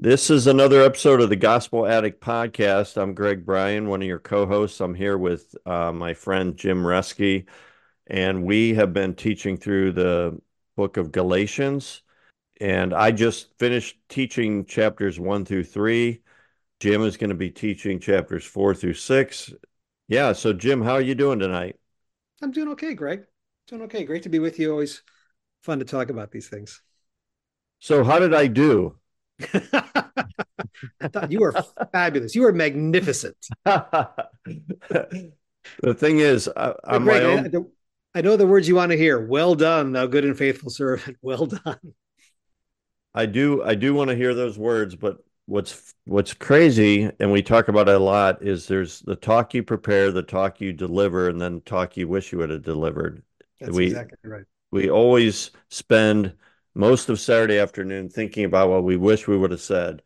This is another episode of the Gospel Addict Podcast. I'm Greg Bryan, one of your co hosts. I'm here with uh, my friend Jim Reske, and we have been teaching through the book of Galatians. And I just finished teaching chapters one through three. Jim is going to be teaching chapters four through six. Yeah. So, Jim, how are you doing tonight? I'm doing okay, Greg. Doing okay. Great to be with you. Always fun to talk about these things. So, how did I do? I thought you were fabulous. You were magnificent. the thing is, I, am Greg, own... I, I know the words you want to hear. Well done, thou good and faithful servant. Well done. I do. I do want to hear those words, but what's what's crazy, and we talk about it a lot, is there's the talk you prepare, the talk you deliver, and then talk you wish you would have delivered. That's we, exactly right. We always spend most of Saturday afternoon thinking about what we wish we would have said.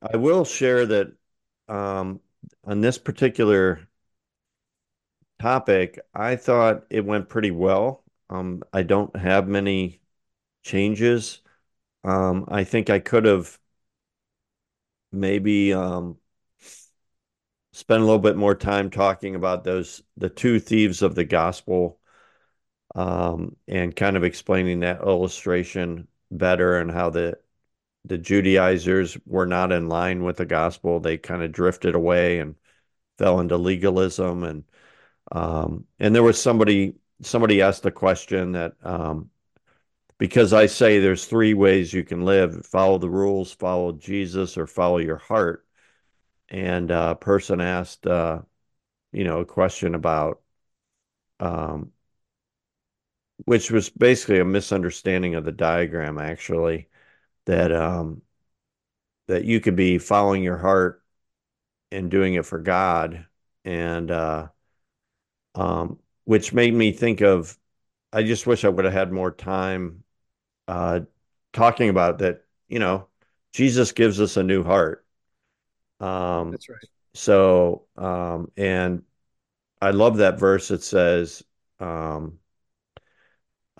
I will share that um, on this particular topic, I thought it went pretty well. Um, I don't have many changes. Um, I think I could have maybe um, spent a little bit more time talking about those the two thieves of the gospel and kind of explaining that illustration better and how the the Judaizers were not in line with the gospel. They kind of drifted away and fell into legalism and um, and there was somebody somebody asked the question that um, because I say there's three ways you can live: follow the rules, follow Jesus, or follow your heart. And a person asked, uh, you know, a question about um, which was basically a misunderstanding of the diagram actually that um that you could be following your heart and doing it for God. And uh um which made me think of I just wish I would have had more time uh talking about that you know Jesus gives us a new heart. Um that's right. so um and I love that verse it says um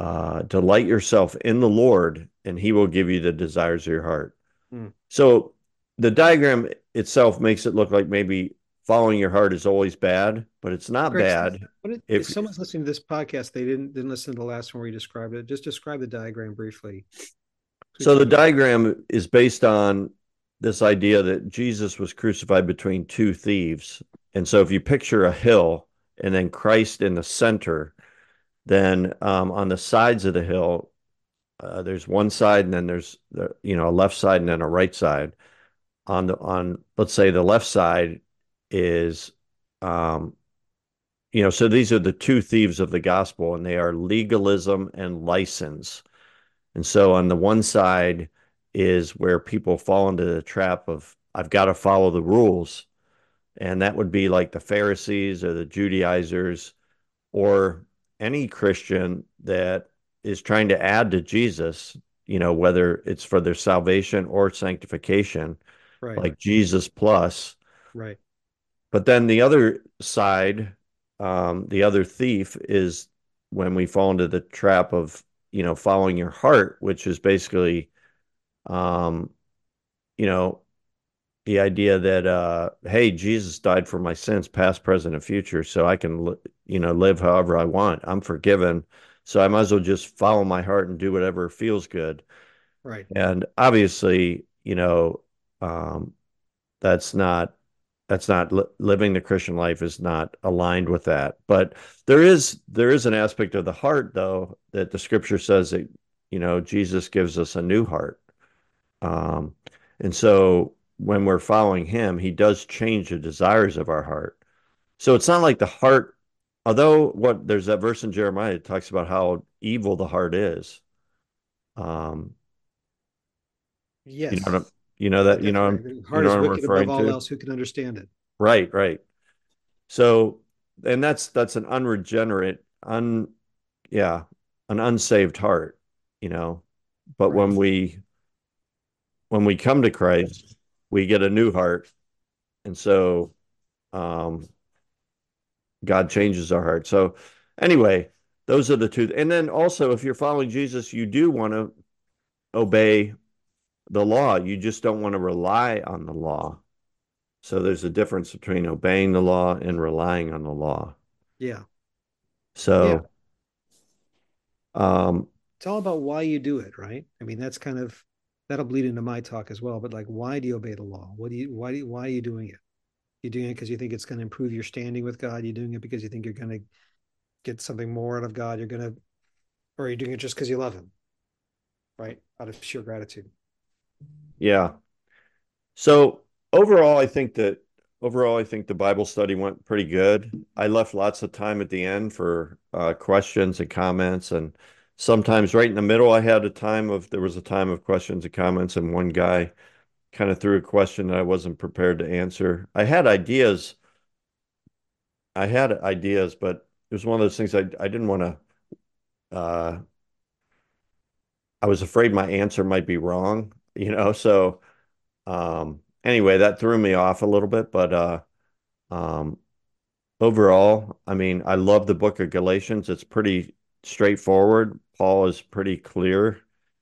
uh, delight yourself in the Lord, and He will give you the desires of your heart. Mm. So the diagram itself makes it look like maybe following your heart is always bad, but it's not bad. If, if someone's listening to this podcast, they didn't didn't listen to the last one where you described it. Just describe the diagram briefly. So the diagram is based on this idea that Jesus was crucified between two thieves. And so if you picture a hill and then Christ in the center, then um, on the sides of the hill, uh, there's one side, and then there's the, you know a left side and then a right side. On the on, let's say the left side is, um, you know, so these are the two thieves of the gospel, and they are legalism and license. And so on the one side is where people fall into the trap of I've got to follow the rules, and that would be like the Pharisees or the Judaizers, or any Christian that is trying to add to Jesus, you know, whether it's for their salvation or sanctification, right. like Jesus plus. Right. But then the other side, um, the other thief is when we fall into the trap of, you know, following your heart, which is basically, um, you know, the idea that uh, hey jesus died for my sins past present and future so i can you know live however i want. I'm forgiven. So i might as well just follow my heart and do whatever feels good. Right. And obviously you know um, that's not that's not li- living the christian life is not aligned with that. But there is there is an aspect of the heart though that the scripture says that you know jesus gives us a new heart. Um, and so when we're following him, he does change the desires of our heart. So it's not like the heart, although what there's that verse in Jeremiah that talks about how evil the heart is. Um, yes. You know, You know that you know. I'm The you heart know is what I'm wicked above all to. else. Who can understand it? Right, right. So, and that's that's an unregenerate, un yeah, an unsaved heart, you know. But Right. when we when we come to Christ, we get a new heart. And so um God changes our heart. So anyway, those are the two. And then also if you're following Jesus, you do want to obey the law. You just don't want to rely on the law. So there's a difference between obeying the law and relying on the law. Yeah. So um It's all about why you do it, right? I mean, that's kind of that'll bleed into my talk as well. But like, why do you obey the law? What do you why do you, why are you doing it? You're doing it because you think it's going to improve your standing with God. You're doing it because you think you're going to get something more out of God. You're going to, or you're doing it just because you love Him, right? Out of sheer gratitude. yeah. So overall, I think that overall, I think the Bible study went pretty good. I left lots of time at the end for uh, questions and comments, and sometimes right in the middle, I had a time of there was a time of questions and comments, and one guy kind of threw a question that I wasn't prepared to answer. I had ideas. I had ideas, but it was one of those things I I didn't want to. Uh, I was afraid my answer might be wrong, you know. So um, anyway, that threw me off a little bit, but uh, um, overall, I mean, I love the book of Galatians. It's pretty straightforward. Paul is pretty clear.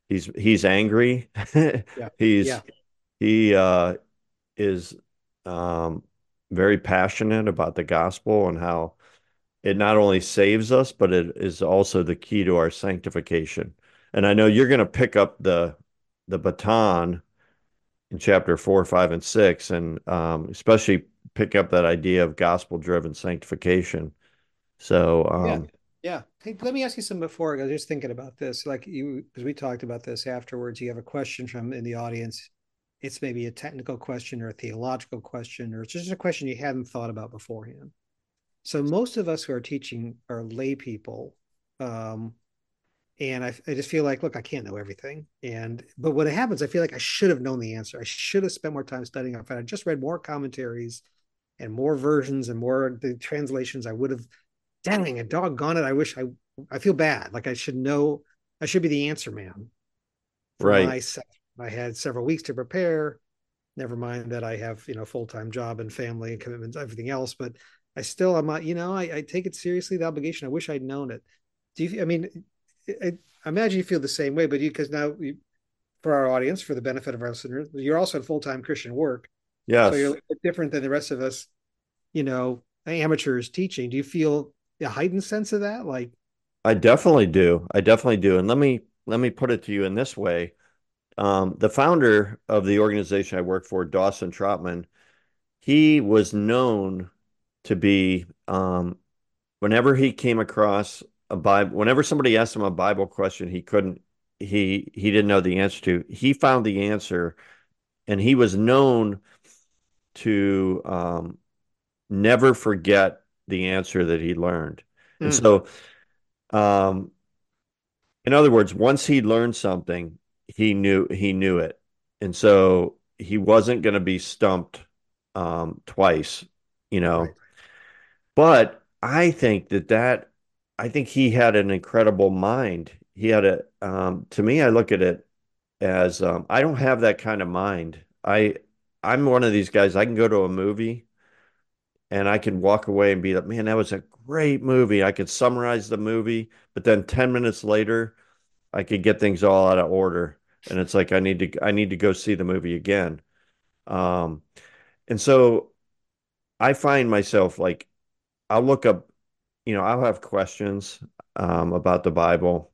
He's he's angry. Yeah. He's Yeah. He uh is um very passionate about the gospel and how it not only saves us, but it is also the key to our sanctification. And I know you're going to pick up the the baton in chapter four, five, and six, and um, especially pick up that idea of gospel-driven sanctification. So, Yeah. um, Yeah. Hey, let me ask you something before. I was just thinking about this. Like you, because we talked about this afterwards. You have a question from in the audience. It's maybe a technical question or a theological question, or it's just a question you hadn't thought about beforehand. So most of us who are teaching are lay people. Um, and I, I just feel like, look, I can't know everything. And but when it happens, I feel like I should have known the answer. I should have spent more time studying. If I just read more commentaries and more versions and more the translations, I would have dang it, doggone it. I wish I I feel bad. Like I should know I should be the answer man right. my session. I had several weeks to prepare. Never mind that I have, you know, full-time job and family and commitments, everything else, but I still I'm not, you know, I, I take it seriously, the obligation. I wish I'd known it. Do you I mean I, I imagine you feel the same way, but you because now you, for our audience, for the benefit of our listeners, you're also in full-time Christian work. Yeah. So you're a bit different than the rest of us, you know, amateurs teaching. Do you feel a heightened sense of that? Like, I definitely do. I definitely do. And let me let me put it to you in this way. Um, the founder of the organization I work for, Dawson Trotman, he was known to be um, whenever he came across a Bible, whenever somebody asked him a Bible question he couldn't he he didn't know the answer to, he found the answer and he was known to um, never forget the answer that he learned. And mm, so um, in other words, once he learned something, he knew he knew it. And so he wasn't going to be stumped um, twice, you know. right. But I think that that I think he had an incredible mind. He had a um, to me, I look at it as um, I don't have that kind of mind. I I'm one of these guys. I can go to a movie and I can walk away and be like, man, that was a great movie. I could summarize the movie, but then 10 minutes later, I could get things all out of order. And it's like I need to I need to go see the movie again. Um, and so I find myself like I'll look up, you know, I'll have questions um, about the Bible,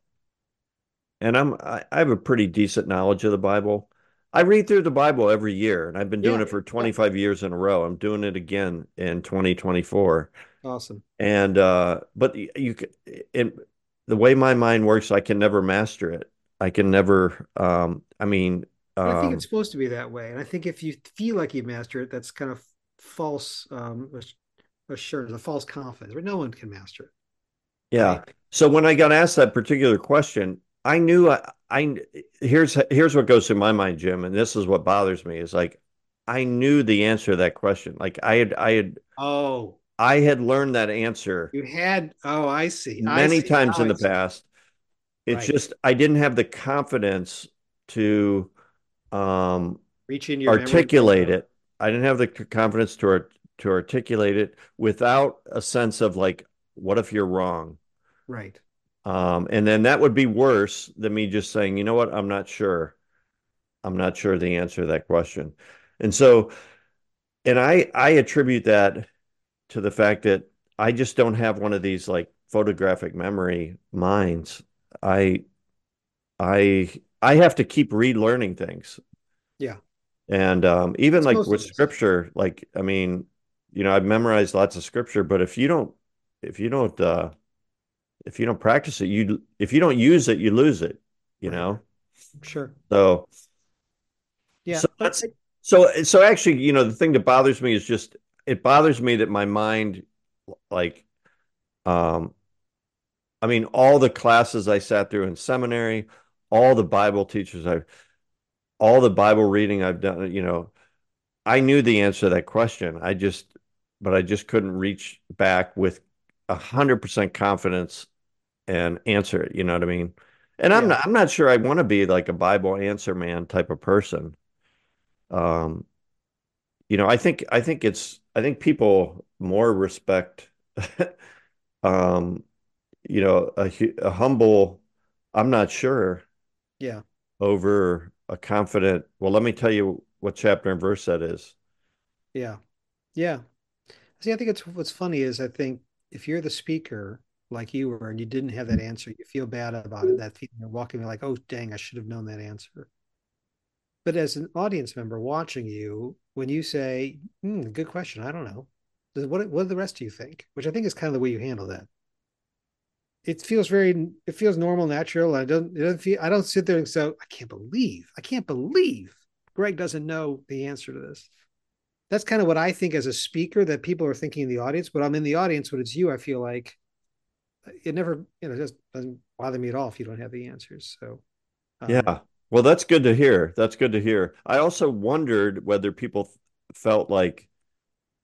and I'm I, I have a pretty decent knowledge of the Bible. I read through the Bible every year, and I've been doing Yeah. it for Yeah. 25 years in a row. I'm doing it again in 2024. Awesome. And uh, but y- you can, the way my mind works, I can never master it. I can never. Um, I mean, But I think it's um, supposed to be that way. And I think if you feel like you master it, that's kind of false um, ass- assurance, a false confidence, But no one can master it, yeah. right? So when I got asked that particular question, I knew I, I here's here's what goes through my mind, Jim, and this is what bothers me is like I knew the answer to that question. Like I had I had Oh, I had learned that answer you had. Oh, I see. I many see. times Now in the past. It's Right. just I didn't have the confidence to um Reach into your memory. and pull articulate it. I didn't have the confidence to art to articulate it without a sense of like, what if you're wrong? Right. Um, and then that would be worse than me just saying, you know what, I'm not sure. I'm not sure the answer to that question. And so, and I I attribute that to the fact that I just don't have one of these like photographic memory minds. I I I have to keep relearning things. Yeah. And um, even It's like with scripture, like I mean, you know, I've memorized lots of scripture, but if you don't if you don't uh if you don't practice it, you if you don't use it, you lose it, you Right. know? Sure. So Yeah. so that's so so actually, you know, the thing that bothers me is just it bothers me that my mind like um I mean all the classes I sat through in seminary, all the Bible teachers I've all the Bible reading I've done, you know, I knew the answer to that question. I just but I just couldn't reach back with a hundred percent confidence and answer it, you know what I mean? And I'm yeah. not I'm not sure I want to be like a Bible answer man type of person. Um you know, I think I think it's I think people more respect um, you know, a, a humble, I'm not sure, Yeah. over a confident, well, let me tell you what chapter and verse that is. Yeah. Yeah. See, I think it's what's funny is I think if you're the speaker like you were and you didn't have that answer, you feel bad about it. That feeling of walking like, oh dang, I should have known that answer. But as an audience member watching you, when you say, hmm, good question, I don't know. What what do the rest of you think? Which I think is kind of the way you handle that. It feels very it feels normal, natural. I don't it doesn't feel I don't sit there and say, I can't believe, I can't believe Greg doesn't know the answer to this that's kind of what I think as a speaker that people are thinking in the audience. But I'm in the audience when it's you. I feel like it never, you know, just doesn't bother me at all if you don't have the answers. So, um, Yeah. Well, that's good to hear. That's good to hear. I also wondered whether people felt like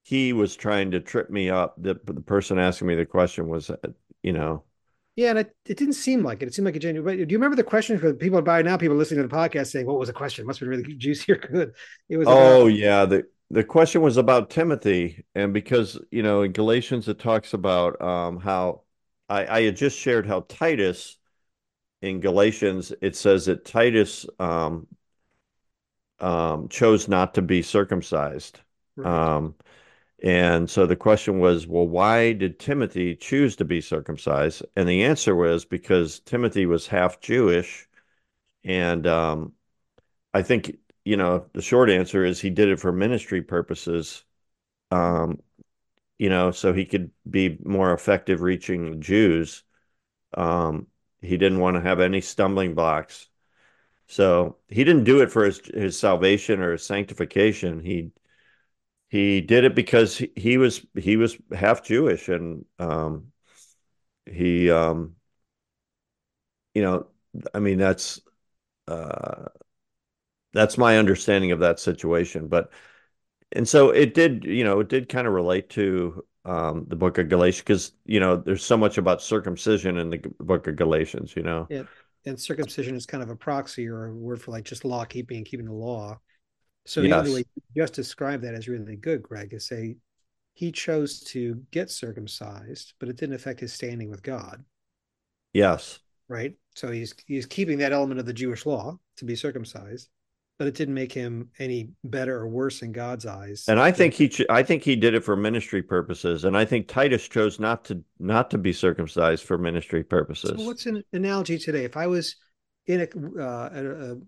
he was trying to trip me up. The, the person asking me the question was, uh, you know, yeah, and it, it didn't seem like it. It seemed like a genuine. But do you remember the question? For people by now, people listening to the podcast saying, "What was the question?" Must have been really juicy or good. It was about oh yeah, the the question was about Timothy, and because you know in Galatians it talks about um, how I, I had just shared how Titus in Galatians it says that Titus um, um, chose not to be circumcised. right, Um, and so the question was, well, why did Timothy choose to be circumcised? And the answer was because Timothy was half Jewish. And um, I think, you know, the short answer is he did it for ministry purposes, um, you know, so he could be more effective reaching Jews. Um, he didn't want to have any stumbling blocks. So he didn't do it for his his salvation or his sanctification. He he did it because he, was he was half Jewish and um he um you know I mean that's uh that's my understanding of that situation but and so it did you know it did kind of relate to um the book of Galatians because you know there's so much about circumcision in the book of Galatians you know and and circumcision is kind of a proxy or a word for like just law keeping and keeping the law. So even the way yes you just described that is really good, Greg, is say he chose to get circumcised, but it didn't affect his standing with God, yes right? So he's he's keeping that element of the Jewish law to be circumcised, but it didn't make him any better or worse in God's eyes. and I think he ch- I think he did it for ministry purposes and I think Titus chose not to not to be circumcised for ministry so purposes what's an analogy today? If I was in a, uh,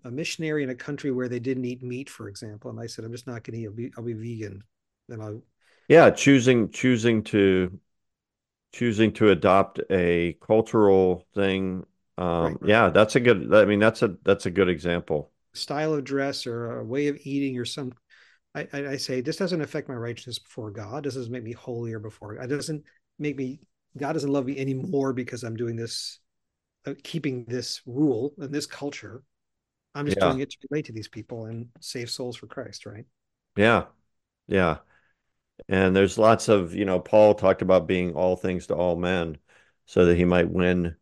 a, a missionary in a country where they didn't eat meat, for example, and I said I'm just not going to eat, I'll be, I'll be vegan, then I'll yeah choosing choosing to choosing to adopt a cultural thing. right Um, yeah, that's a good, I mean, that's a that's a good example. style of dress or a way of eating or some I, I say this doesn't affect my righteousness before God. This doesn't make me holier before God. It doesn't make me God doesn't love me anymore because I'm doing this keeping this rule and this culture. I'm just Yeah. doing it to relate to these people and save souls for Christ, right? Yeah. Yeah. And there's lots of, you know, Paul talked about being all things to all men so that he might win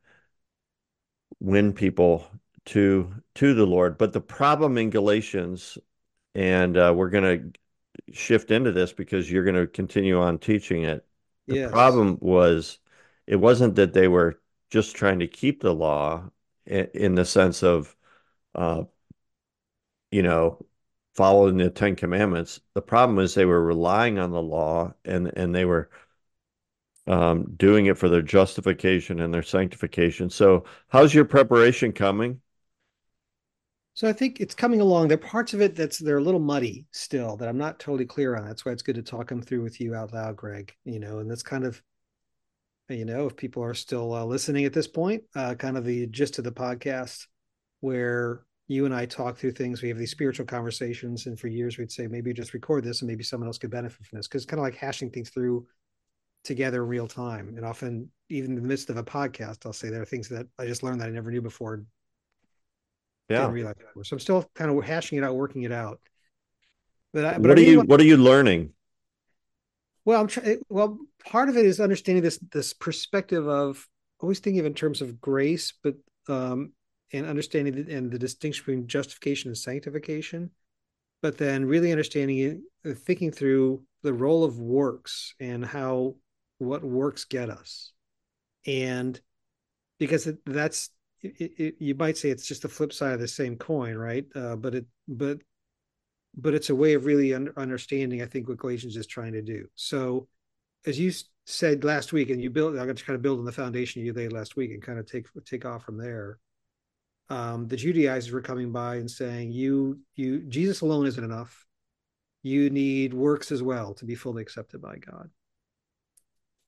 win people to to the Lord. But the problem in Galatians, and uh, we're going to shift into this because you're going to continue on teaching it. The Yes. problem was it wasn't that they were just trying to keep the law in, the sense of, uh, you know, following the Ten Commandments. The problem is they were relying on the law and and they were um, doing it for their justification and their sanctification. So, how's your preparation coming? So I think it's coming along. There are parts of it that's they're a little muddy still that I'm not totally clear on. That's why it's good to talk them through with you out loud, Greg. You know, and that's kind of, you know, if people are still uh, listening at this point, uh, kind of the gist of the podcast where you and I talk through things. We have these spiritual conversations, and for years we'd say maybe just record this, and maybe someone else could benefit from this because it's kind of like hashing things through together in real time. And often, even in the midst of a podcast, I'll say there are things that I just learned that I never knew before Yeah. didn't realize before. So I'm still kind of hashing it out, working it out. But I, but What are you What are you learning? Well, I'm trying. Well, part of it is understanding this this perspective of always thinking of in terms of grace, but um, and understanding the, and the distinction between justification and sanctification. But then really understanding it, uh, thinking through the role of works and how what works get us, and because it, that's it, it, you might say it's just the flip side of the same coin, right? Uh, but it but but it's a way of really un- understanding, I think, what Galatians is trying to do. So, as you said last week, and you build, I'm going to kind of build on the foundation you laid last week and kind of take take off from there. Um, the Judaizers were coming by and saying, "You, you, Jesus alone isn't enough. You need works as well to be fully accepted by God."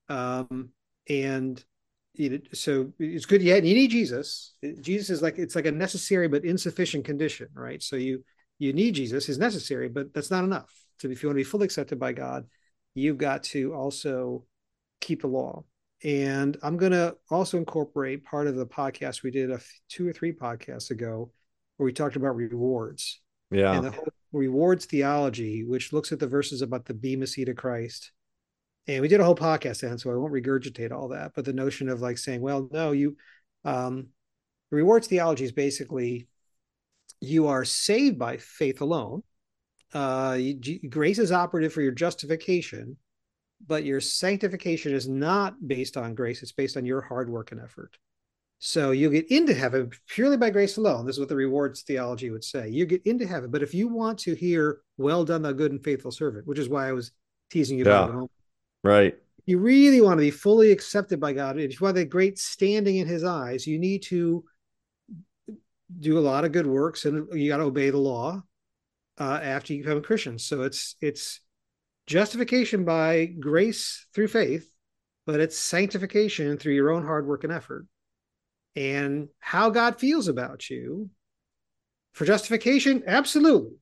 Um, and you know, so it's good. Yeah, you need Jesus. Jesus is like it's like a necessary but insufficient condition, right? So you you need Jesus is necessary, but that's not enough. So if you want to be fully accepted by God, you've got to also keep the law. And I'm going to also incorporate part of the podcast we did a f- two or three podcasts ago, where we talked about rewards Yeah. and the whole rewards theology, which looks at the verses about the bema seat of Christ. And we did a whole podcast on, so I won't regurgitate all that. But the notion of like saying, well, no, you, um, rewards theology is basically you are saved by faith alone. Uh, you, grace is operative for your justification, but your sanctification is not based on grace; it's based on your hard work and effort. So you get into heaven purely by grace alone. This is what the rewards theology would say. You get into heaven, but if you want to hear "Well done, thou good and faithful servant," which is why I was teasing you Yeah. about it a moment, Right. you really want to be fully accepted by God, if you want that great standing in His eyes, you need to do a lot of good works, and you got to obey the law uh, after you become a Christian. So it's it's justification by grace through faith, but it's sanctification through your own hard work and effort. And how God feels about you for justification, absolutely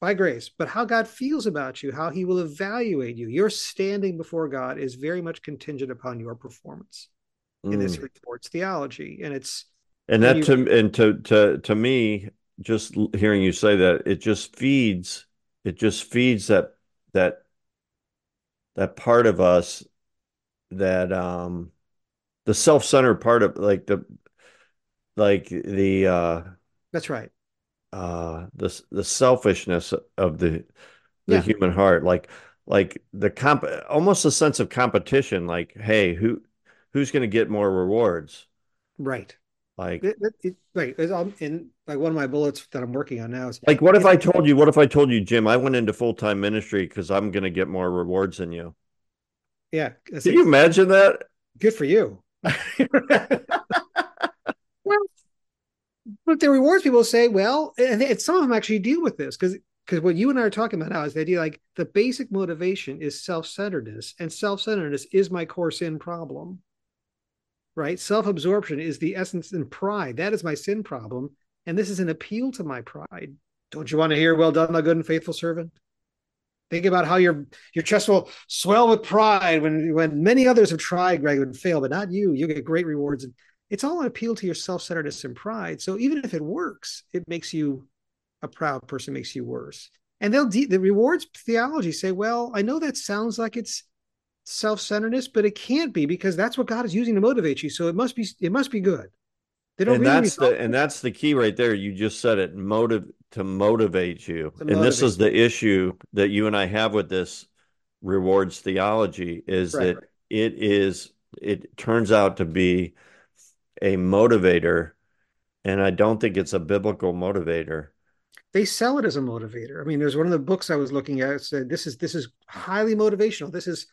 by grace, but how God feels about you, how he will evaluate you, your standing before God is very much contingent upon your performance in this Mm. rewards theology. And it's And that to and to to to me, just hearing you say that, it just feeds it just feeds that that that part of us that um the self-centered part of like the like the uh that's right. uh the the selfishness of the the Yeah. human heart like like the comp almost a sense of competition like hey who who's going to get more rewards Right. Like It, it, it, right. It's, um, in like one of my bullets that I'm working on now is like what if I told you what if I told you Jim I went into full-time ministry because I'm going to get more rewards than you yeah, can you imagine that good for you. well, but the rewards people say, well, and it's, some of them actually deal with this because because what you and I are talking about now is the idea like the basic motivation is self-centeredness, and self-centeredness is my core sin problem. Right? Self-absorption is the essence and pride. That is my sin problem. And this is an appeal to my pride. Don't you want to hear, well done, my good and faithful servant? Think about how your your chest will swell with pride when when many others have tried, Greg, and failed, but not you. You get great rewards. And it's all an appeal to your self-centeredness and pride. So even if it works, it makes you a proud person, makes you worse. And they'll de- the rewards theology say, well, I know that sounds like it's self-centeredness, but it can't be because that's what God is using to motivate you. So it must be it must be good. They don't and really that's the and that's the key right there. You just said it motive to motivate you. To and motivate this is the issue that you and I have with this rewards theology is right, that right. it is it turns out to be a motivator and I don't think it's a biblical motivator. They sell it as a motivator. I mean, there's one of the books I was looking at said this is this is highly motivational. This is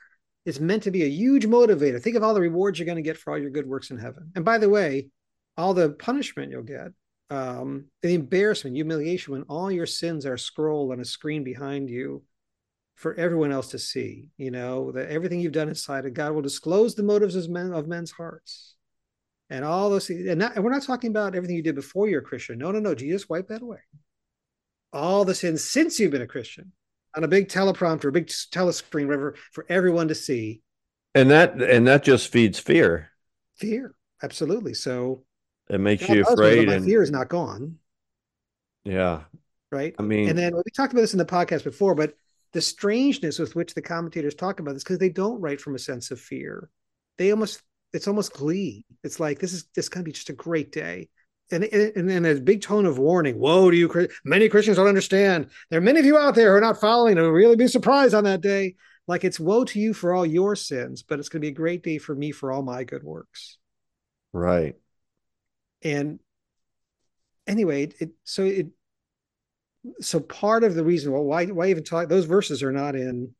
it's meant to be a huge motivator. Think of all the rewards you're going to get for all your good works in heaven. And by the way, all the punishment you'll get, um, the embarrassment, humiliation, when all your sins are scrolled on a screen behind you for everyone else to see. You know that everything you've done inside of God will disclose the motives of, men, of men's hearts, and all those. And, not, and we're not talking about everything you did before you're a Christian. No, no, no. Jesus wiped that away. All the sins since you've been a Christian on a big teleprompter, a big telescreen, whatever, for everyone to see. And that and that just feeds fear. Fear, absolutely. So it makes God you afraid. and fear is not gone. Yeah. Right. I mean, and then we talked about this in the podcast before, but the strangeness with which the commentators talk about this because they don't write from a sense of fear. They almost it's almost glee. It's like this is this going to be just a great day. And, and and a big tone of warning. Woe to you! Many Christians don't understand. There are many of you out there who are not following and will really be surprised on that day. Like it's woe to you for all your sins, but it's going to be a great day for me for all my good works. Right. And anyway, it so it so part of the reason well why why even talk those verses are not in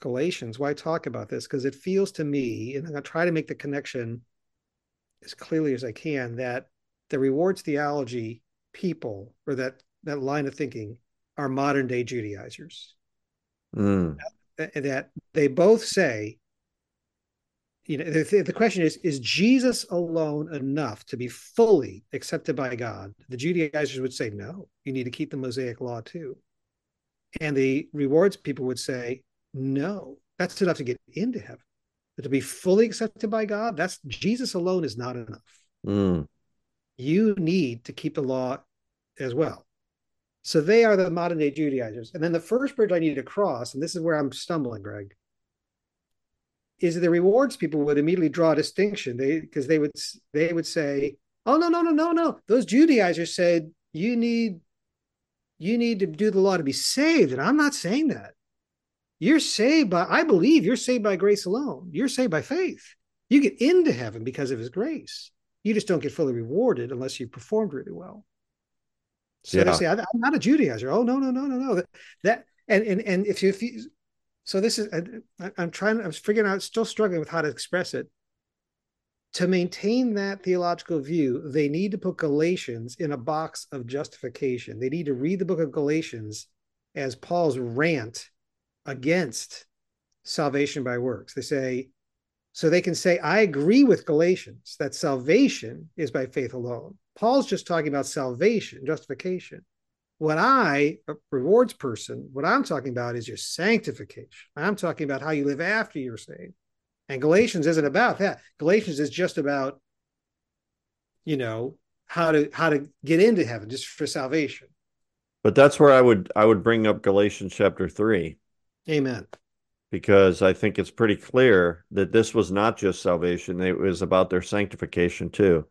Galatians. Why talk about this? Because it feels to me, and I'm gonna try to make the connection as clearly as I can, that the rewards theology people or that that line of thinking are modern day Judaizers. Mm. That, that they both say you know the, the question is is jesus alone enough to be fully accepted by god the judaizers would say no you need to keep the mosaic law too and the rewards people would say no that's enough to get into heaven but to be fully accepted by god that's jesus alone is not enough mm. You need to keep the law as well so they are the modern day judaizers and then the first bridge i need to cross and this is where i'm stumbling greg is the rewards people would immediately draw a distinction. They because they would they would say, "Oh no no no no no!" Those Judaizers said you need you need to do the law to be saved, and I'm not saying that. You're saved by I believe you're saved by grace alone. You're saved by faith. You get into heaven because of His grace. You just don't get fully rewarded unless you performed really well. So yeah. they say, "I'm not a Judaizer." Oh no no no no no that, that and and and if you, if you so this is I, i'm trying i'm figuring out still struggling with how to express it to maintain that theological view they need to put galatians in a box of justification they need to read the book of galatians as paul's rant against salvation by works they say so they can say i agree with galatians that salvation is by faith alone paul's just talking about salvation justification what I, a rewards person, what I'm talking about is your sanctification. I'm talking about how you live after you're saved. And Galatians isn't about that. Galatians is just about, you know, how to how to get into heaven just for salvation. But that's where I would I would bring up Galatians chapter three. Amen. Because I think it's pretty clear that this was not just salvation, it was about their sanctification too.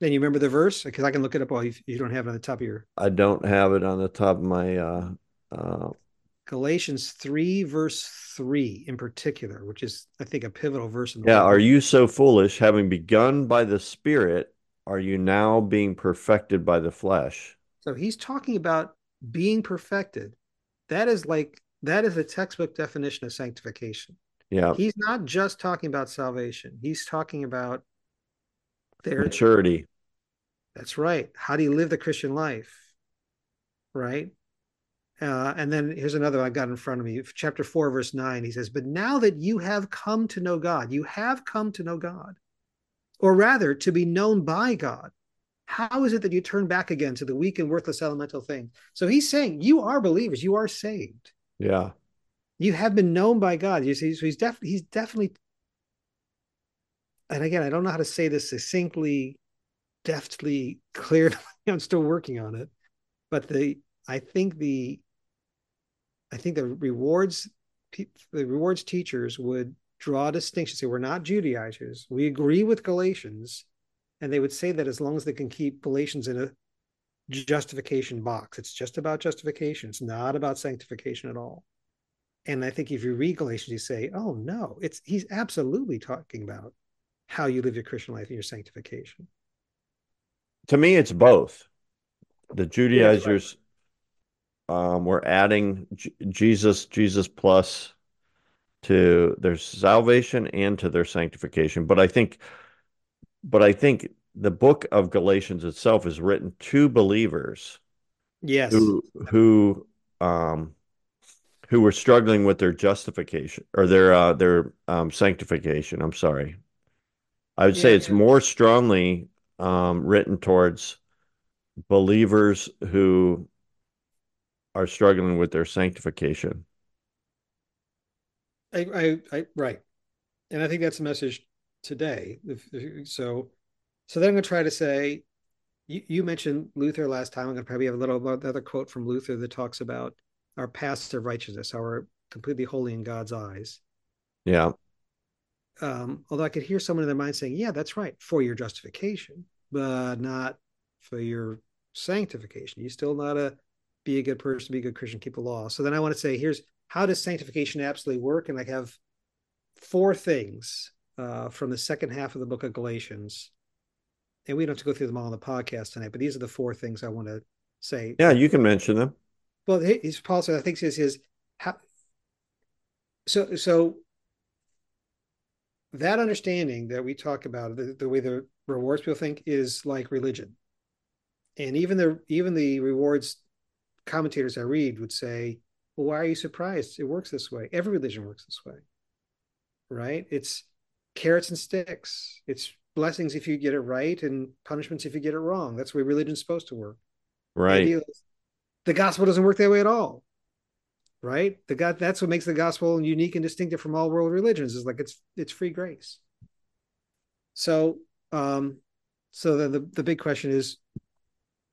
Then you remember the verse? Because I can look it up while you, you, don't have it on the top of your. I don't have it on the top of my. Uh, uh... Galatians 3, verse 3 in particular, which is, I think, a pivotal verse. In the yeah. Are you so foolish, having begun by the Spirit, are you now being perfected by the flesh? So he's talking about being perfected. That is like, that is a textbook definition of sanctification. Yeah. He's not just talking about salvation, he's talking about their maturity. That's right. How do you live the Christian life? Right. Uh, and then here's another I got in front of me, chapter four, verse nine. He says, But now that you have come to know God, you have come to know God, or rather to be known by God. How is it that you turn back again to the weak and worthless elemental thing? So he's saying, You are believers, you are saved. Yeah. You have been known by God. You see, so he's definitely he's definitely and again, I don't know how to say this succinctly deftly clearly. I'm still working on it, but the I think the I think the rewards the rewards teachers would draw a distinction. Say we're not Judaizers. We agree with Galatians, and they would say that as long as they can keep Galatians in a justification box, it's just about justification. It's not about sanctification at all. And I think if you read Galatians, you say, "Oh no, it's he's absolutely talking about how you live your Christian life and your sanctification." To me, it's both. The Judaizers um, were adding J- Jesus, Jesus plus to their salvation and to their sanctification. But I think, but I think the book of Galatians itself is written to believers. Yes. Who who um who were struggling with their justification or their uh their um sanctification. I'm sorry. I would yeah, say it's yeah. more strongly um written towards believers who are struggling with their sanctification. I, I, I right, and I think that's the message today. So, so then I'm going to try to say, you, you mentioned Luther last time. I'm going to probably have a little another quote from Luther that talks about our passive righteousness, our completely holy in God's eyes. Yeah. Um, although I could hear someone in their mind saying, "Yeah, that's right, for your justification, but not for your sanctification. You still not a be a good person, be a good Christian, keep the law." So then I want to say, here's how does sanctification absolutely work? And I have four things uh, from the second half of the book of Galatians. And we don't have to go through them all on the podcast tonight, but these are the four things I want to say. Yeah, you can mention them. Well, he's Paul says I think says his how so so that understanding that we talk about the, the way the rewards people think is like religion and even the even the rewards commentators i read would say well, why are you surprised? It works this way. Every religion works this way, right? It's carrots and sticks. It's blessings if you get it right and punishments if you get it wrong. That's the way religion's supposed to work. Right. The, the gospel doesn't work that way at all. Right? The God that's what makes the gospel unique and distinctive from all world religions is like it's it's free grace. So um so the, the, the big question is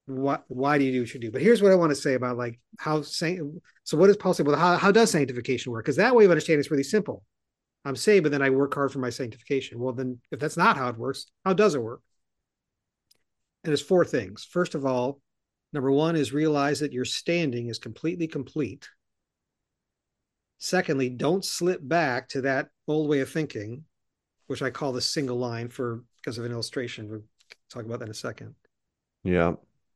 why why do you do what you do? But here's what I want to say about like how saint. So what is Paul say? Well, how how does sanctification work? Because that way of understanding is really simple. I'm saved, but then I work hard for my sanctification. Well, then if that's not how it works, how does it work? And it's four things. First of all, number one is realize that your standing is completely complete. Secondly, don't slip back to that old way of thinking, which I call the single line for because of an illustration. We'll talk about that in a second. Yeah.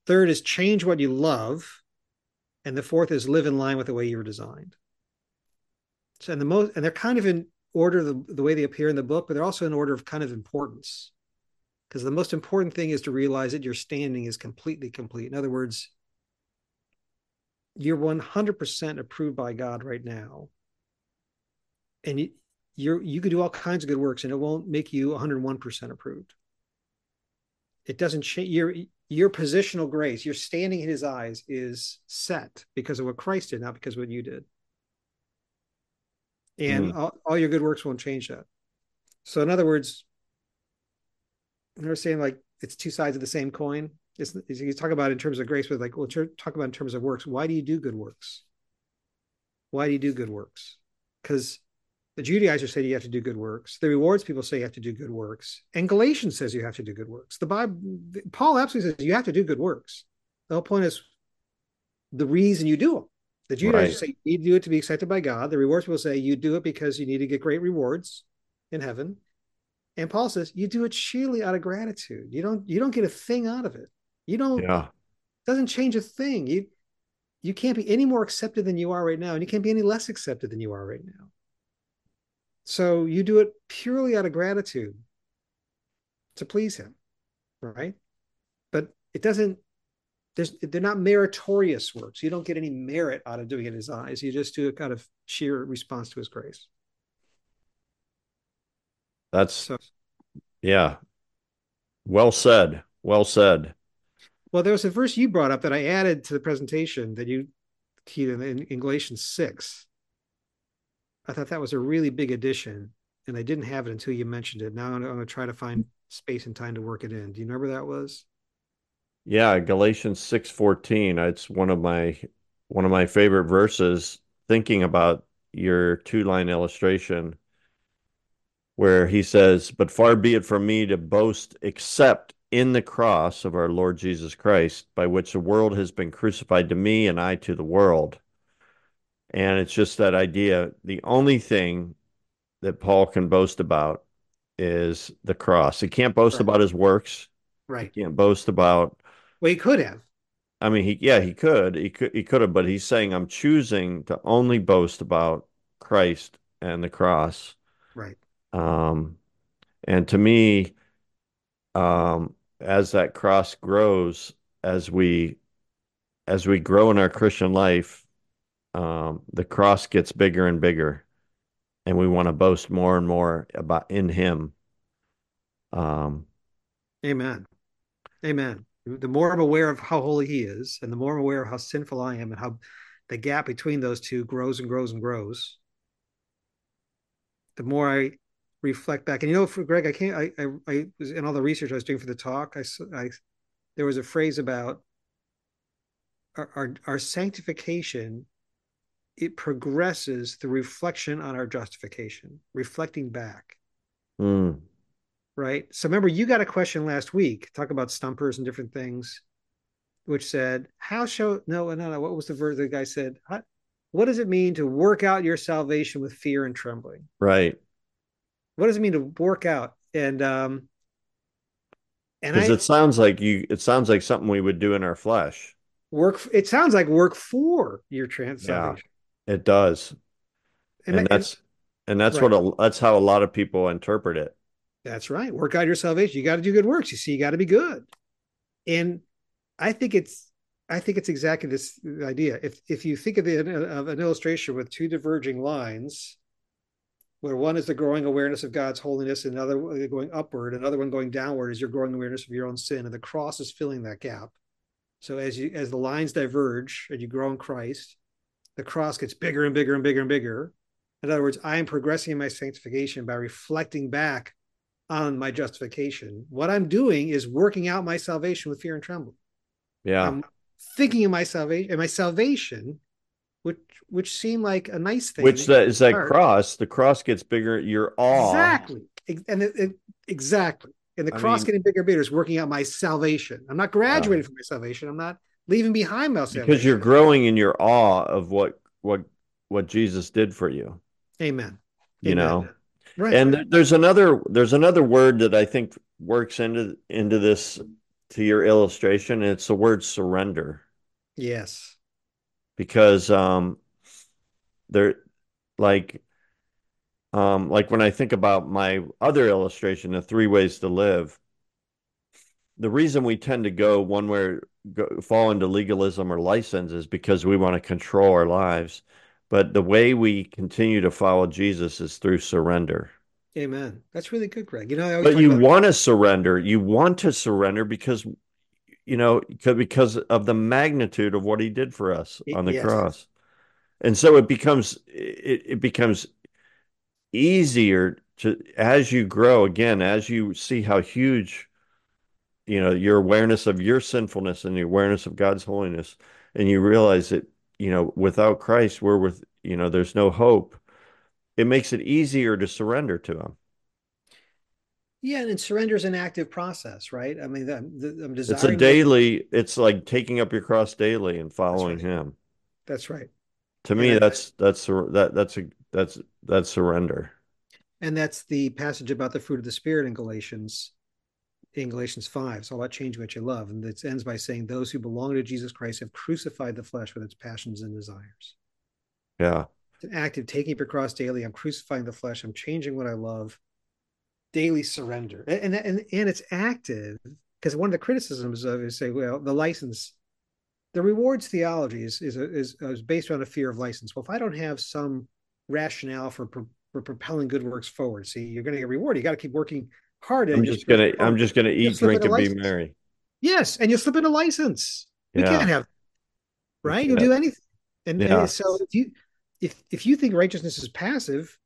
Third is change what you love. And the fourth is live in line with the way you were designed. So, and the most, and they're kind of in order the, the way they appear in the book, but they're also in order of kind of importance. Because the most important thing is to realize that your standing is completely complete. In other words, you're 100% approved by God right now. And you, you're, you could do all kinds of good works and it won't make you 101% approved. It doesn't change. You're, your positional grace, your standing in his eyes is set because of what Christ did, not because of what you did. And mm. all, all, your good works won't change that. So, in other words, they're saying like it's two sides of the same coin. It's, you talk about in terms of grace, but like, well, talk about in terms of works. Why do you do good works? Why do you do good works? Because the Judaizers say you have to do good works. The rewards people say you have to do good works. And Galatians says you have to do good works. The Bible, Paul absolutely says you have to do good works. The whole point is the reason you do them. The Judaizers right. say you do it to be accepted by God. The rewards people say you do it because you need to get great rewards in heaven. And Paul says you do it sheerly out of gratitude. You don't you don't get a thing out of it. You don't yeah. doesn't change a thing. You you can't be any more accepted than you are right now, and you can't be any less accepted than you are right now. So you do it purely out of gratitude to please him, right? But it doesn't, there's, they're not meritorious works. You don't get any merit out of doing it in his eyes. You just do a kind of sheer response to his grace. That's, so, yeah. Well said. Well said. Well, there was a verse you brought up that I added to the presentation that you keyed in, in Galatians 6 I thought that was a really big addition. and I didn't have it until you mentioned it. Now I'm, I'm going to try to find space and time to work it in. Do you remember that was? Yeah, Galatians 6:14. It's one of my one of my favorite verses thinking about your two-line illustration where he says, "But far be it from me to boast except in the cross of our Lord Jesus Christ, by which the world has been crucified to me and I to the world." And it's just that idea, the only thing that Paul can boast about is the cross. He can't boast Right. about his works. Right. He can't boast about Well, he could have. I mean, he yeah, he could, he could, he could have, but he's saying I'm choosing to only boast about Christ and the cross. Right. Um, and to me, um, as that cross grows, as we as we grow in our Christian life, um, the cross gets bigger and bigger, and we want to boast more and more about in Him. Um, Amen. Amen. The more I'm aware of how holy he is, and the more I'm aware of how sinful I am, and how the gap between those two grows and grows and grows, the more I reflect back. And you know, for Greg, I can't. I I, I was in all the research I was doing for the talk. I, I there was a phrase about our, our, our sanctification. It progresses through reflection on our justification, reflecting back mm, right? So remember, you got a question last week, talk about stumpers and different things, which said, "How shall no, no, no? What was the verse the guy said? What does it mean to work out your salvation with fear and trembling? right. What does it mean to work out?" And um, and Because it sounds like you, it sounds like something we would do in our flesh. work. It sounds like work for your trans Yeah. It does. and, and that's and that's right. what a, that's how a lot of people interpret it. That's right. Work out your salvation. You got to do good works. You see, you got to be good. And I think it's I think it's exactly this idea. If if you think of, the, of an illustration with two diverging lines, where one is the growing awareness of God's holiness, and another going upward, another one going downward is your growing awareness of your own sin, and the cross is filling that gap. So as you as the lines diverge and you grow in Christ, the cross gets bigger and bigger and bigger and bigger. In other words, I am progressing in my sanctification by reflecting back on my justification. What I'm doing is working out my salvation with fear and trembling. Yeah. I'm thinking of my salvation and my salvation, which which seemed like a nice thing. Which that is that cross, the cross gets bigger, your awe. Exactly. And it, it- exactly. And the I cross mean- getting bigger and bigger is working out my salvation. I'm not graduating from my salvation. I'm not leaving behind my salvation. Because you're growing in your awe of what what what Jesus did for you, Amen. you Amen. know. Right. And there's another there's another word that I think works into into this to your illustration, and it's the word surrender. yes. because um there like um like when I think about my other illustration, the three ways to live, the reason we tend to go one way go, fall into legalism or license is because we want to control our lives. But the way we continue to follow Jesus is through surrender. Amen. That's really good, Greg. You know, But you about- want to surrender. You want to surrender because you know because of the magnitude of what he did for us on the yes. cross. And so it becomes it, it becomes easier to as you grow again, as you see how huge you know your awareness of your sinfulness and the awareness of God's holiness, and you realize that you know without Christ we're with you know there's no hope. It makes it easier to surrender to him. Yeah, and surrender is an active process, right? I mean, the, I'm It's a daily, it's like taking up your cross daily and following right. him. That's right, To me, that's that's that that's a that's that's surrender. and that's the passage about the fruit of the spirit in Galatians, in Galatians five. It's all about changing what you love, and it ends by saying, "Those who belong to Jesus Christ have crucified the flesh with its passions and desires." Yeah. It's an active taking up your cross daily. I'm crucifying the flesh. I'm changing what I love. Daily surrender, and and and, and it's active because one of the criticisms of it is say, well, the license, the rewards theology is is is, is based on a fear of license. Well, if I don't have some rationale for for propelling good works forward, see, you're going to get rewarded. You got to keep working hard. I'm just gonna I'm just gonna eat, drink, and be merry. yes, and you'll slip a license. We Yeah. can't have right. You'll do anything, and, and so if you if if you think righteousness is passive,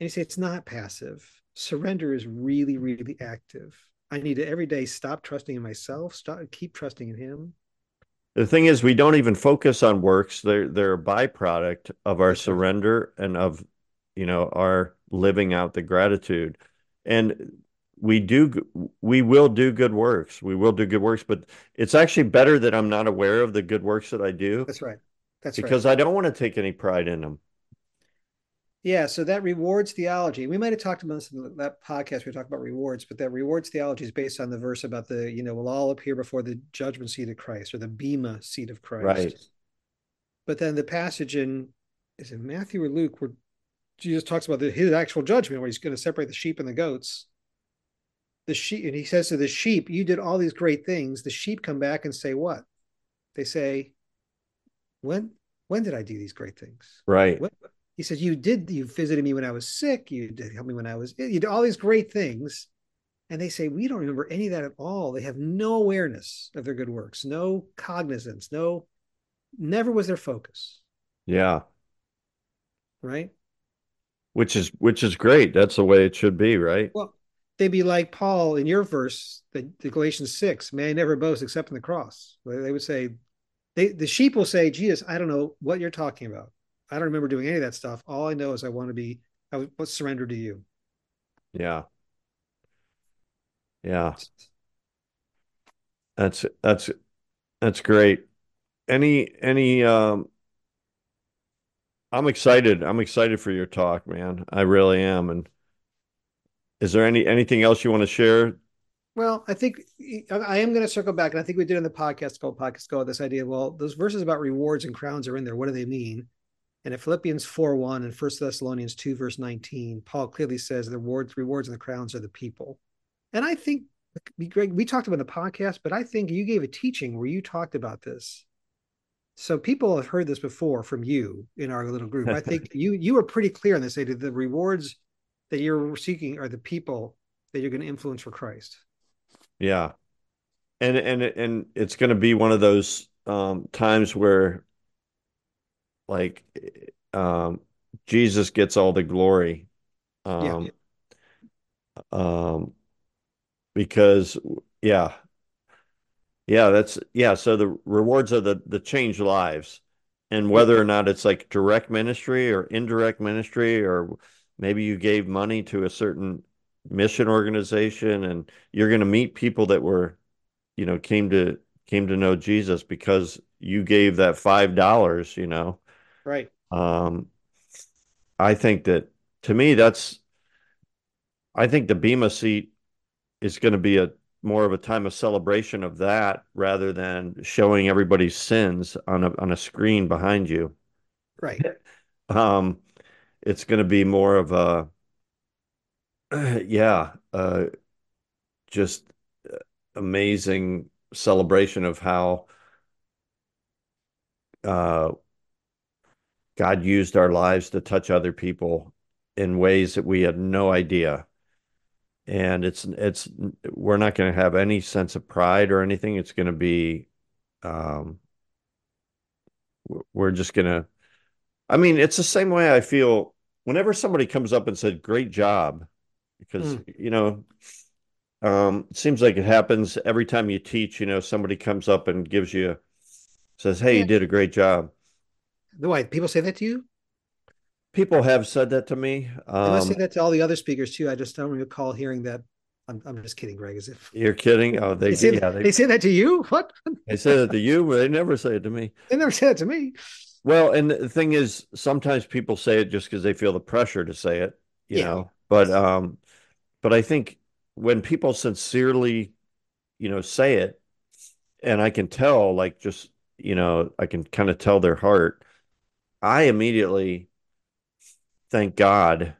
And you say it's not passive. Surrender is really, really active. I need to every day stop trusting in myself, stop keep trusting in him. The thing is, we don't even focus on works. They're they're a byproduct of our surrender and of, you know, our living out the gratitude. And we do we will do good works. We will do good works, but it's actually better that I'm not aware of the good works that I do That's right. That's right. because I don't want to take any pride in them. Yeah, so that rewards theology. We might have talked about this in that podcast. We talked about rewards, but that rewards theology is based on the verse about the, you know, we'll all appear before the judgment seat of Christ or the Bema seat of Christ. Right. But then the passage in is it Matthew or Luke where Jesus talks about the, his actual judgment where he's going to separate the sheep and the goats. The sheep, and he says to the sheep, "You did all these great things." The sheep come back and say, "What?" They say, "When when did I do these great things?" Right. What, he said, "You did. You visited me when I was sick. You did help me when I was. You did all these great things." And they say, "We don't remember any of that at all." They have no awareness of their good works, no cognizance, no. Never was their focus. Yeah. Right. Which is which is great. That's the way it should be, right? Well, they'd be like Paul in your verse, the, the Galatians six. May I never boast except in the cross. They would say, they the sheep will say, "Jesus, I don't know what you're talking about." I don't remember doing any of that stuff. All I know is I want to be, I was surrendered to you. Yeah. Yeah. That's that's that's great. Any any um I'm excited. I'm excited for your talk, man. I really am. And is there any anything else you want to share? Well, I think I am going to circle back, and I think we did in the podcast called Podcast Go this idea. Well, those verses about rewards and crowns are in there. What do they mean? And in Philippians 4 1 and 1 Thessalonians 2, verse 19, Paul clearly says the rewards, rewards and the crowns are the people. And I think, Greg, we talked about the podcast, but I think you gave a teaching where you talked about this. So people have heard this before from you in our little group. I think you you were pretty clear on this. Say the rewards that you're seeking are the people that you're going to influence for Christ. Yeah. And and and it's going to be one of those um, times where like um, Jesus gets all the glory. Um, yeah. um, because yeah, yeah, that's yeah. So the rewards are the the change lives, and whether or not it's like direct ministry or indirect ministry, or maybe you gave money to a certain mission organization, and you're going to meet people that were, you know, came to came to know Jesus because you gave that five dollars, you know, Right. Um, I think that to me, that's, I think the Bema seat is going to be a more of a time of celebration of that rather than showing everybody's sins on a on a screen behind you. Right. Um, it's going to be more of a, yeah, uh, just amazing celebration of how uh, God used our lives to touch other people in ways that we had no idea. And it's it's we're not going to have any sense of pride or anything. It's going to be um we're just going to I mean, it's the same way I feel whenever somebody comes up and said great job because mm. you know um it seems like it happens every time you teach, you know, somebody comes up and gives you says, "Hey, yeah. you did a great job." Why people say that to you? People have said that to me. Um, must say that to all the other speakers too. I just don't recall hearing that. I'm, I'm just kidding, Greg. As if you're kidding. Oh, they, they say, yeah, they, they, say that to you. What? they say that to you, but they never say it to me. They never say it to me. Well, and the thing is, sometimes people say it just because they feel the pressure to say it, you yeah. know. But um, but I think when people sincerely, you know, say it, and I can tell, like, just you know, I can kind of tell their heart I immediately thank God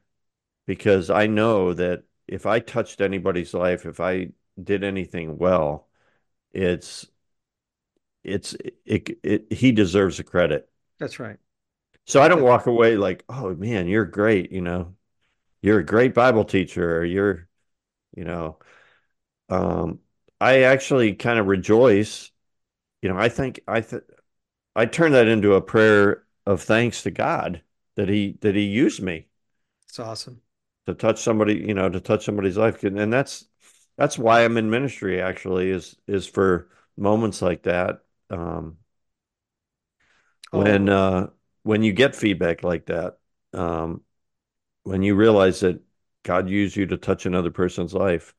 because I know that if I touched anybody's life, if I did anything well, it's it's it, it he deserves the credit. That's right. So I don't walk away like, "Oh man, you're great, you know. You're a great Bible teacher or you're, you know, um I actually kind of rejoice. You know, I think I th I turn that into a prayer of thanks to God that he that he used me. It's awesome. to touch somebody, you know, to touch somebody's life. And that's that's why I'm in ministry actually is is for moments like that. Um, when oh. uh when you get feedback like that, um, when you realize that God used you to touch another person's life,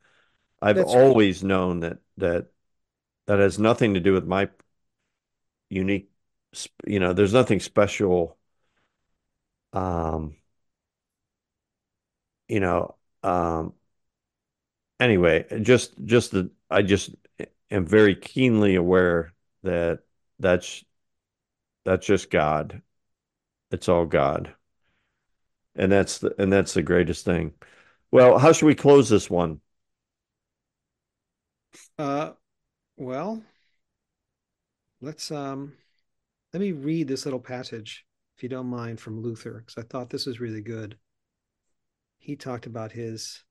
I've That's always right. known that that that has nothing to do with my unique you know there's nothing special um you know um anyway just just the i just am very keenly aware that that's that's just god. It's all god. And that's the and that's the greatest thing. Well how should we close this one? Uh well let's um let me read this little passage if you don't mind from luther because i thought this was really good. He talked about his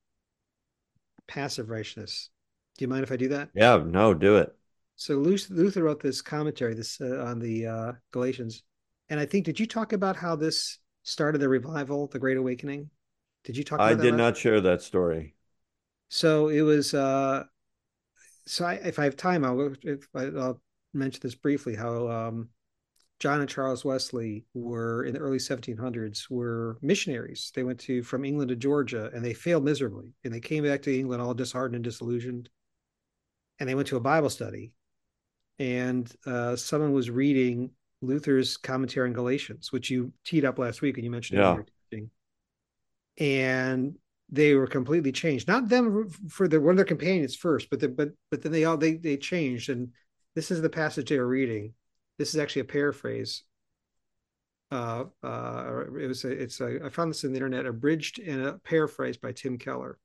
passive righteousness. Do you mind if i do that? Yeah no do it so luther wrote this commentary this uh, on the uh, galatians and i think did you talk about how this started the revival the great awakening did you talk i did not share that story so it was uh so I, if I have time, I'll, I, will mention this briefly. How um, John and Charles Wesley were in the early 1700s were missionaries. They went to from England to Georgia, and they failed miserably. And they came back to England all disheartened and disillusioned. And they went to a Bible study, and uh, someone was reading Luther's commentary on Galatians, which you teed up last week, and you mentioned yeah. it. And they were completely changed. Not them for the one of their companions first, but the, but but then they all they they changed. And this is the passage they were reading. This is actually a paraphrase. Uh, uh, it was a, it's a, I found this in the internet, abridged and a paraphrase by Tim Keller.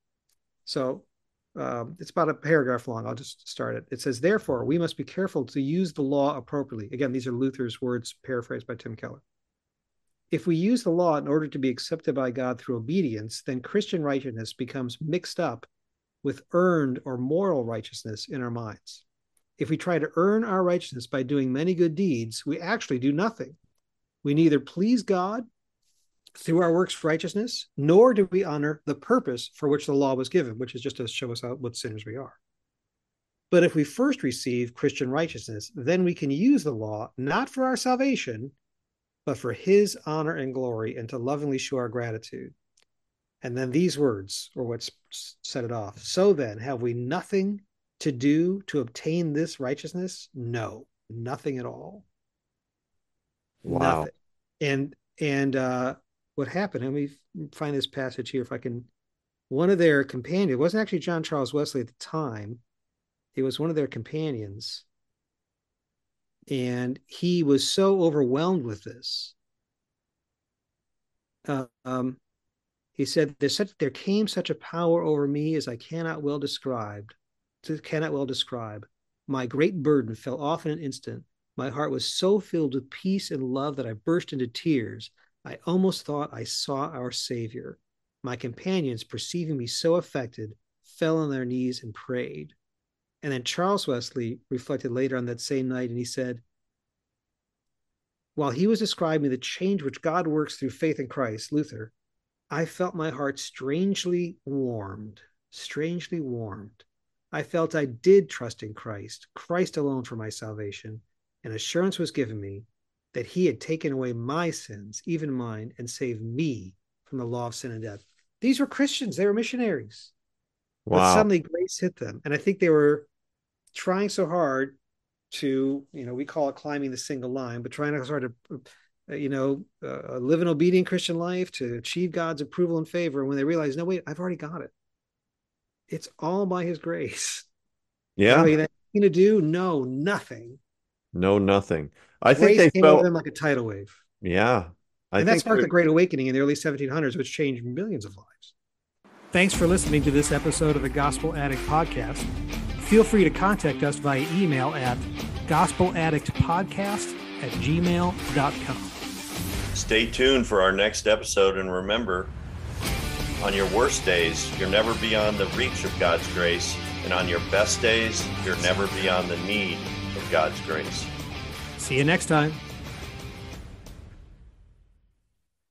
So um, it's about a paragraph long. I'll just start it. It says, Therefore, we must be careful to use the law appropriately. Again, these are Luther's words, paraphrased by Tim Keller. If we use the law in order to be accepted by God through obedience, then Christian righteousness becomes mixed up with earned or moral righteousness in our minds. If we try to earn our righteousness by doing many good deeds, we actually do nothing. We neither please God through our works righteousness, nor do we honor the purpose for which the law was given, which is just to show us what sinners we are. But if we first receive Christian righteousness, then we can use the law not for our salvation, but for his honor and glory, and to lovingly show our gratitude. And then these words are what set it off. So then, have we nothing to do to obtain this righteousness? No, nothing at all. Wow. Nothing. And and uh, what happened? Let me find this passage here if I can. One of their companions, it wasn't actually John Charles Wesley at the time. It was one of their companions and he was so overwhelmed with this. Uh, um, he said, "There's such there came such a power over me as I cannot well describe, cannot well describe. My great burden fell off in an instant. My heart was so filled with peace and love that I burst into tears. I almost thought I saw our Savior. My companions, perceiving me so affected, fell on their knees and prayed. And then Charles Wesley reflected later on that same night and he said, While he was describing the change which God works through faith in Christ, Luther, I felt my heart strangely warmed, strangely warmed. I felt I did trust in Christ, Christ alone for my salvation, and assurance was given me that he had taken away my sins, even mine, and saved me from the law of sin and death. These were Christians, they were missionaries. Wow. But suddenly grace hit them. And I think they were trying so hard to, you know, we call it climbing the single line, but trying to sort of, uh, you know, uh, live an obedient Christian life to achieve God's approval and favor. And when they realize, no, wait, I've already got it. It's all by his grace. Yeah. Anything to do? No, nothing. No, nothing. I grace think they came felt over them like a tidal wave. Yeah. I and that sparked the Great Awakening in the early 1700s, which changed millions of lives. Thanks for listening to this episode of the Gospel Addict Podcast. Feel free to contact us via email at gospeladdictpodcast at gmail.com. Stay tuned for our next episode and remember, on your worst days, you're never beyond the reach of God's grace, and on your best days, you're never beyond the need of God's grace. See you next time.